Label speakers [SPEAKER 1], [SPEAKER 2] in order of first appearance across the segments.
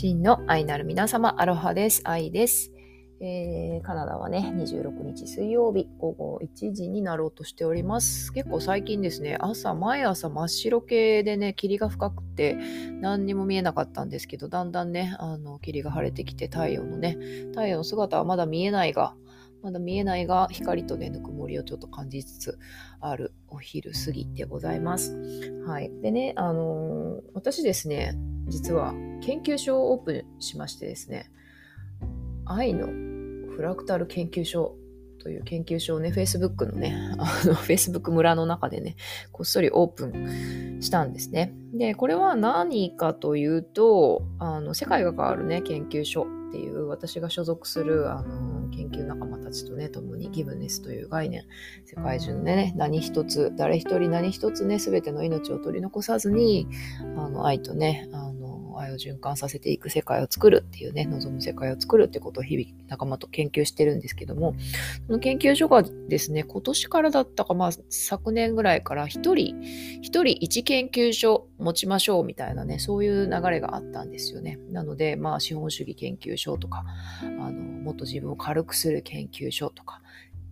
[SPEAKER 1] 真の愛なる皆様、アロハです。愛です。えー、カナダはね、26日水曜日午後1時になろうとしております。結構最近ですね、朝、毎朝真っ白系でね、霧が深くて何にも見えなかったんですけど、だんだんね、あの、霧が晴れてきて太陽のね、太陽の姿はまだ見えないが、まだ見えないが光とねぬくもりをちょっと感じつつあるお昼過ぎでございます。はい。でね、あのー、私ですね、実は研究所をオープンしましてですね、愛のフラクタル研究所という研究所をね、Facebook のね、あの、Facebook 村の中でね、こっそりオープンしたんですね。で、これは何かというと、あの、世界が変わるね、研究所っていう私が所属するあの研究仲間たちとね共にギブネスという概念世界中のね何一つ誰一人何一つね全ての命を取り残さずにあの愛とねあの愛を循環させていく世界を作るっていうね、望む世界を作るってことを日々仲間と研究してるんですけども、その研究所がですね、今年からだったか、まあ昨年ぐらいから一人、一人一研究所持ちましょうみたいなね、そういう流れがあったんですよね。なので、まあ資本主義研究所とか、あの、もっと自分を軽くする研究所とか、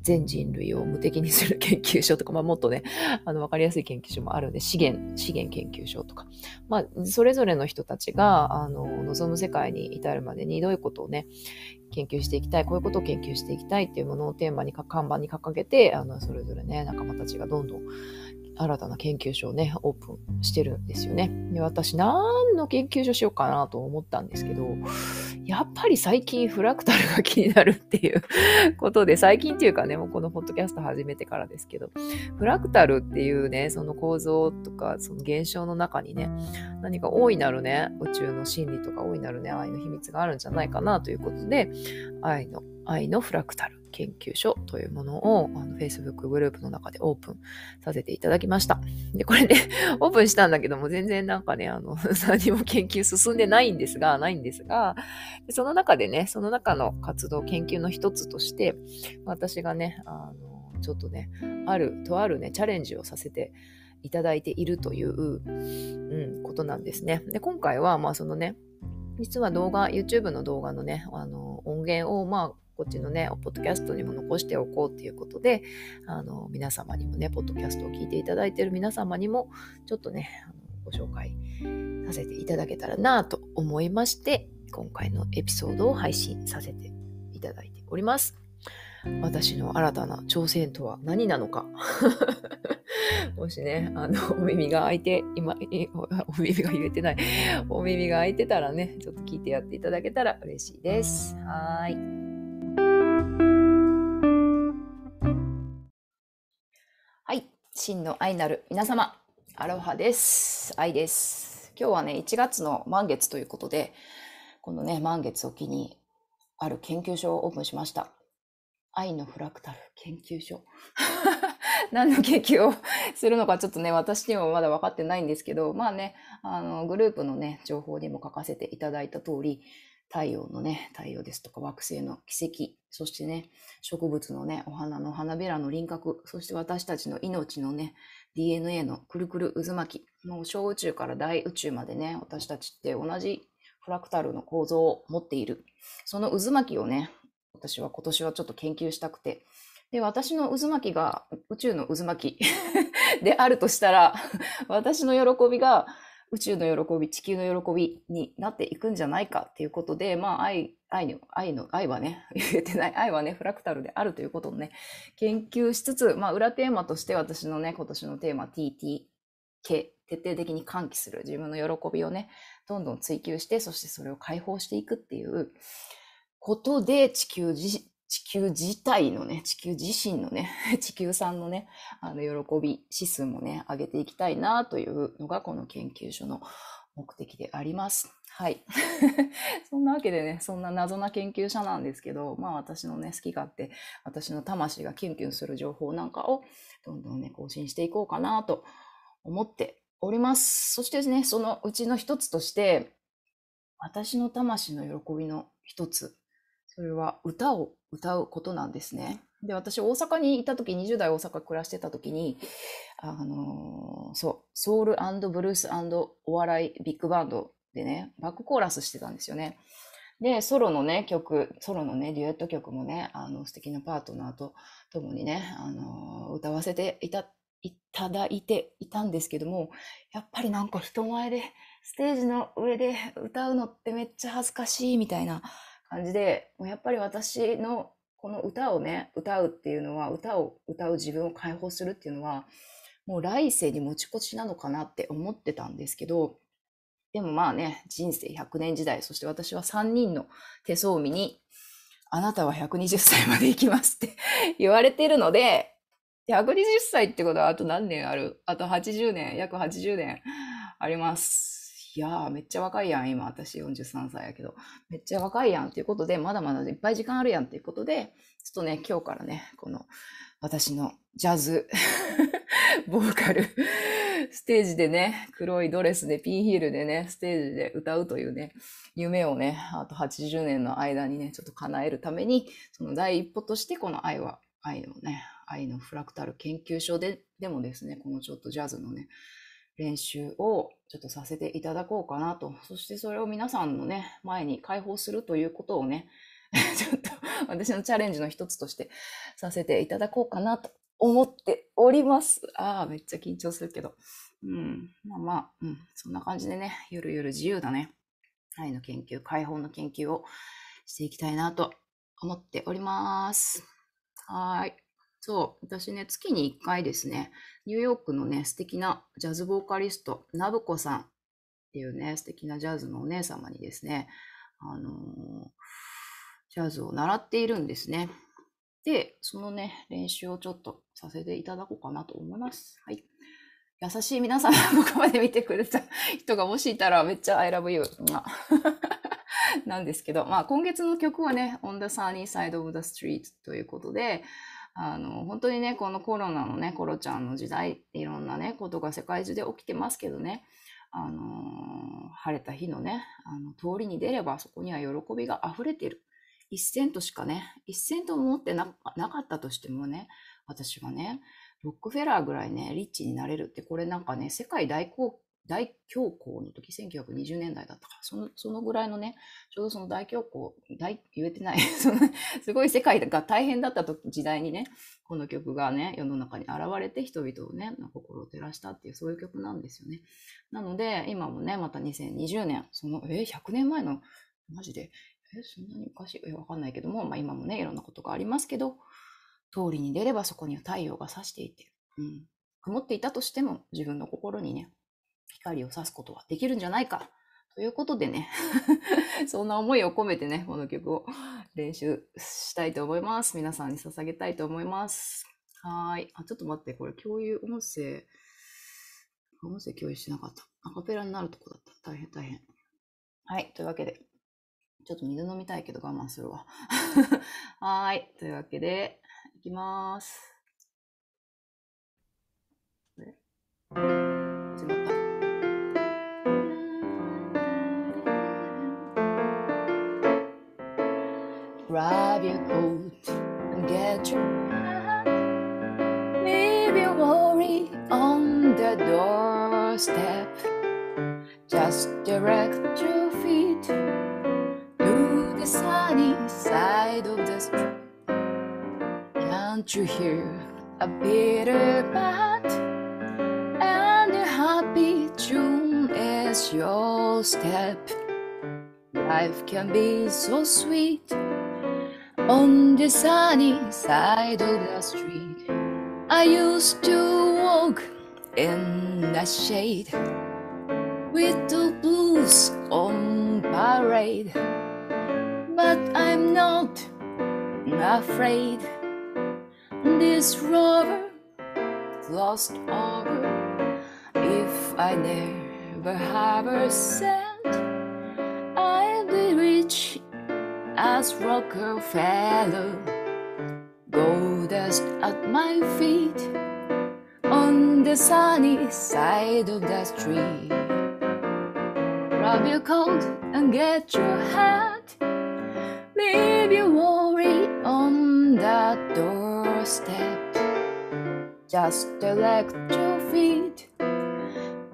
[SPEAKER 1] 全人類を無敵にする研究所とか、まあ、もっとね、あの、わかりやすい研究所もあるんで、資源、資源研究所とか、まあ、それぞれの人たちが、あの、望む世界に至るまでにどういうことをね、研究していきたい、こういうことを研究していきたいっていうものをテーマに、看板に掲げて、あの、それぞれね、仲間たちがどんどん新たな研究所をね、オープンしてるんですよね。で私、何の研究所しようかなと思ったんですけど、やっぱり最近フラクタルが気になるっていう ことで、最近っていうかね、もうこのポッドキャスト始めてからですけど、フラクタルっていうね、その構造とか、その現象の中にね、何か大いなるね、宇宙の真理とか大いなるね、愛の秘密があるんじゃないかなということで、愛の、愛のフラクタル。研究所というものをあの Facebook グループの中でオープンさせていただきました。で、これで オープンしたんだけども、全然なんかね、あの、何も研究進んでないんですが、ないんですが、その中でね、その中の活動、研究の一つとして、私がね、あの、ちょっとね、ある、とあるね、チャレンジをさせていただいているという、うん、ことなんですね。で、今回は、まあそのね、実は動画、YouTube の動画のね、あの、音源を、まあ、こっちのね、ポッドキャストにも残しておこうっていうことで、あの、皆様にもね、ポッドキャストを聞いていただいている皆様にも、ちょっとね、あのご紹介させていただけたらなと思いまして、今回のエピソードを配信させていただいております。私の新たな挑戦とは何なのか もしね、あの、お耳が開いて、今、お耳が言えてない、お耳が開いてたらね、ちょっと聞いてやっていただけたら嬉しいです。はい。はい真の愛なる皆様、アロハです。愛です。今日はね、1月の満月ということで、このね、満月を機に、ある研究所をオープンしました。愛のフラクタル研究所。何の研究をするのかちょっとね、私にもまだ分かってないんですけど、まあね、あの、グループのね、情報にも書かせていただいた通り、太陽のね、太陽ですとか惑星の奇跡、そしてね、植物のね、お花の花びらの輪郭、そして私たちの命のね、DNA のくるくる渦巻き、もう小宇宙から大宇宙までね、私たちって同じフラクタルの構造を持っている。その渦巻きをね、私は今年はちょっと研究したくて、で、私の渦巻きが宇宙の渦巻き であるとしたら、私の喜びが宇宙の喜び、地球の喜びになっていくんじゃないかっていうことで、まあ、愛、愛の、愛の、愛はね、言えてない、愛はね、フラクタルであるということをね、研究しつつ、まあ、裏テーマとして私のね、今年のテーマ TT、K、徹底的に喚起する自分の喜びをね、どんどん追求して、そしてそれを解放していくっていうことで、地球自地球自体のね、地球自身のね、地球さんのね、あの、喜び指数もね、上げていきたいなというのが、この研究所の目的であります。はい。そんなわけでね、そんな謎な研究者なんですけど、まあ私のね、好き勝手、私の魂がキュンキュンする情報なんかを、どんどんね、更新していこうかなと思っております。そしてですね、そのうちの一つとして、私の魂の喜びの一つ、それは歌を歌うことなんですね。で、私、大阪にいた時、20代大阪暮らしてた時に、あのー、そう、ソウルブルースお笑いビッグバンド
[SPEAKER 2] でね、バックコーラスしてたんですよね。で、ソロのね、曲、ソロのね、デュエット曲もね、あの、素敵なパートナーと共にね、あの、歌わせていた、いただいていたんですけども、やっぱりなんか人前で、ステージの上で歌うのってめっちゃ恥ずかしいみたいな感じで、やっぱり私のこの歌をね、歌うっていうのは、歌を歌う自分を解放するっていうのは、もう来世に持ち越しなのかなって思ってたんですけど、でもまあね、人生100年時代、そして私は3人の手相見に、あなたは120歳まで生きますって 言われてるので、120歳ってことはあと何年ある？あと80年、約80年あります。いやー、めっちゃ若いやん、今。私43歳やけど。めっちゃ若いやんっていうことで、まだまだいっぱい時間あるやんっていうことで、ちょっとね、今日からね、この私のジャズ ボーカルステージでね、黒いドレスでピンヒールでね、ステージで歌うというね、夢をね、あと80年の間にね、ちょっと叶えるために、その第一歩としてこの愛は、愛のね、愛のフラクタル研究所で、でもですね、このちょっとジャズのね、練習をちょっとさせていただこうかなと。そしてそれを皆さんのね、前に解放するということをね、ちょっと私のチャレンジの一つとしてさせていただこうかなと思っております。ああ、めっちゃ緊張するけど。うん。まあまあ、うん。そんな感じでね、ゆるゆる自由だね。愛の研究、解放の研究をしていきたいなと思っております。はい。そう、私ね、月に1回ですね、ニューヨークのね、素敵なジャズボーカリスト、ナブコさんっていうね、素敵なジャズのお姉様にですね、あのー、ジャズを習っているんですね。で、そのね、練習をちょっとさせていただこうかなと思います。はい。優しい皆さん、ここまで見てくれた 人がもしいたらめっちゃ I love you なんですけど、まあ今月の曲はね、On the Sunny Side of the Street ということで、あの、本当にね、このコロナのね、コロちゃんの時代、いろんなね、ことが世界中で起きてますけどね、あの晴れた日のね、あの通りに出ればそこには喜びが溢れてる。1セントしかね、1セントも持ってなかったとしてもね、私はね、ロックフェラーぐらいね、リッチになれるって、これなんかね、世界大恐大恐慌の時、1920年代だったかその、そのぐらいのね、ちょうどその大恐慌、大、言えてない、その、すごい世界が大変だった時、時代にね、この曲がね、世の中に現れて人々をね、心を照らしたっていう、そういう曲なんですよね。なので、今もね、また2020年、その、えー、100年前の、マジで、え、そんなにおかしいえ、わかんないけども、まあ今もね、いろんなことがありますけど、通りに出ればそこには太陽が差していて、うん。曇っていたとしても自分の心にね、光を差すことはできるんじゃないか。ということでね、そんな思いを込めてね、この曲を練習したいと思います。皆さんに捧げたいと思います。はい。あ、ちょっと待って、これ共有、音声、音声共有しなかった。アカペラになるとこだった。大変大変。はい。というわけで、ちょっと水飲みたいけど我慢するわ。はい。というわけで、いきます。Grab your coat and get your hat. Leave your worry on the doorstep. Just direct your feet to the sunny side of the street. Can't you hear a bitter bat? And a happy tune is your step. Life can be so sweet on the sunny side of the street. I used to walk in the shade with the blues on parade but I'm not afraid. This rover lost over. If I never have a cent, as Rockefeller. Gold dust at my feet on the sunny side of the street. Grab your coat and get your hat. Leave your worry on that doorstep. Just direct your feet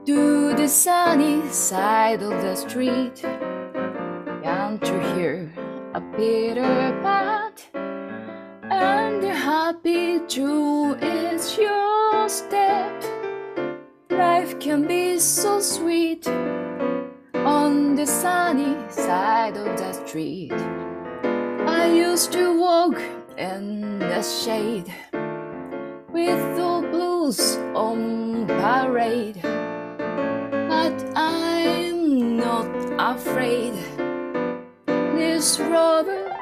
[SPEAKER 2] to the the sunny side of the street. Can't you hear a bitter pat? And the happy true is your step. Life can be so sweet on the sunny side of the street. I used to walk in the shade with the blues on parade. But I'm not afraid. This rover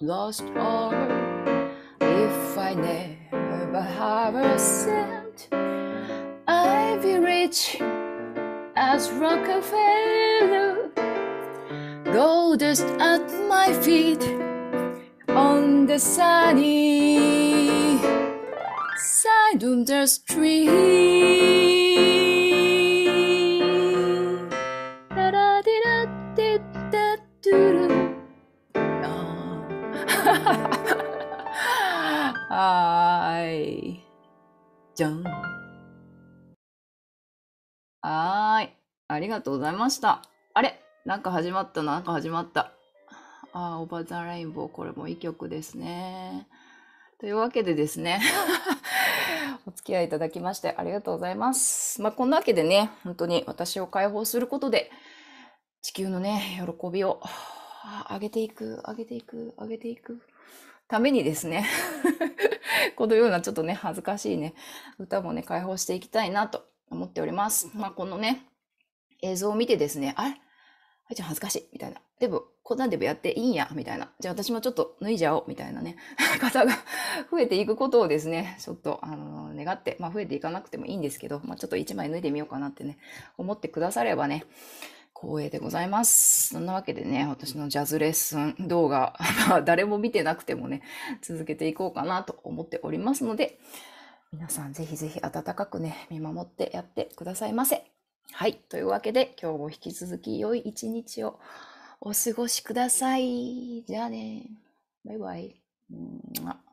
[SPEAKER 2] lost over. If I never have a cent, I'd be rich as Rockefeller. Gold dust at my feet on the sunny side of the street. ありがとうございました。あれ？なんか始まったな。なんか始まった。あー、 Over the Rainbow。これもいい曲ですね。というわけでですね。お付き合いいただきましてありがとうございます。まあ、こんなわけでね、本当に私を解放することで、地球のね、喜びを上げていく、上げていく、上げていくためにですね、このようなちょっとね、恥ずかしいね、歌もね、解放していきたいなと思っております。まあ、このね、映像を見てですね、あれ？あいちゃん恥ずかしいみたいな。でも、こんなんでもやっていいんやみたいな。じゃあ私もちょっと脱いじゃおうみたいなね、方が 増えていくことをですね、ちょっと、あの願って、まあ増えていかなくてもいいんですけど、まあちょっと一枚脱いでみようかなってね、思ってくださればね、光栄でございます。そんなわけでね、私のジャズレッスン動画、誰も見てなくてもね、続けていこうかなと思っておりますので、皆さんぜひぜひ温かくね、見守ってやってくださいませ。はい。というわけで、今日も引き続き良い一日をお過ごしください。じゃあね。バイバイ。うん